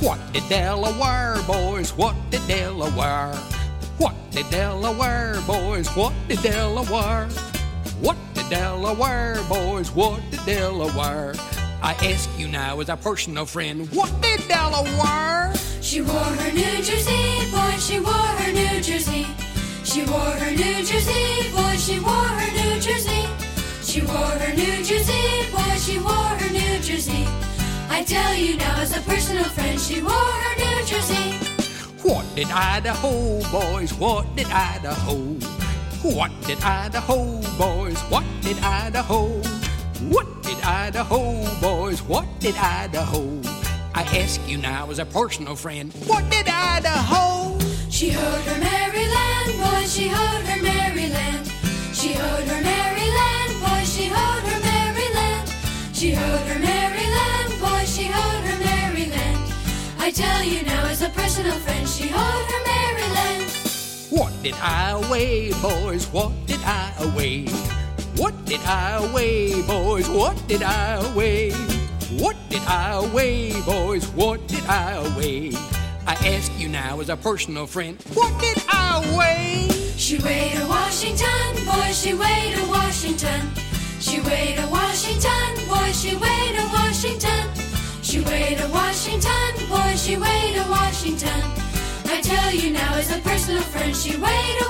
What did Delaware boys, what did Delaware? What did Delaware boys, what did Delaware? What did Delaware boys, what did Delaware? I ask you now as a personal friend, what did Delaware? She wore her New Jersey, boy, she wore her New Jersey. She wore her New Jersey, boy, she wore her New Jersey. She wore her New Jersey, boy, she wore tell you now as a personal friend, she wore her New Jersey. What did Idaho boys, what did Idaho? What did Idaho boys, what did Idaho? What did Idaho boys, what did Idaho? I ask you now as a personal friend, what did Idaho? Boy, she hoed her Maryland. I tell you now as a personal friend, she hoed her Maryland. What did I weigh, boys? What did I weigh? What did I weigh, boys? What did I weigh? What did I weigh, boys? What did I weigh? I ask you now as a personal friend, what did I weigh? She weighed a Washington, boy, she weighed Washington. I tell you now as a personal friend, she Washington.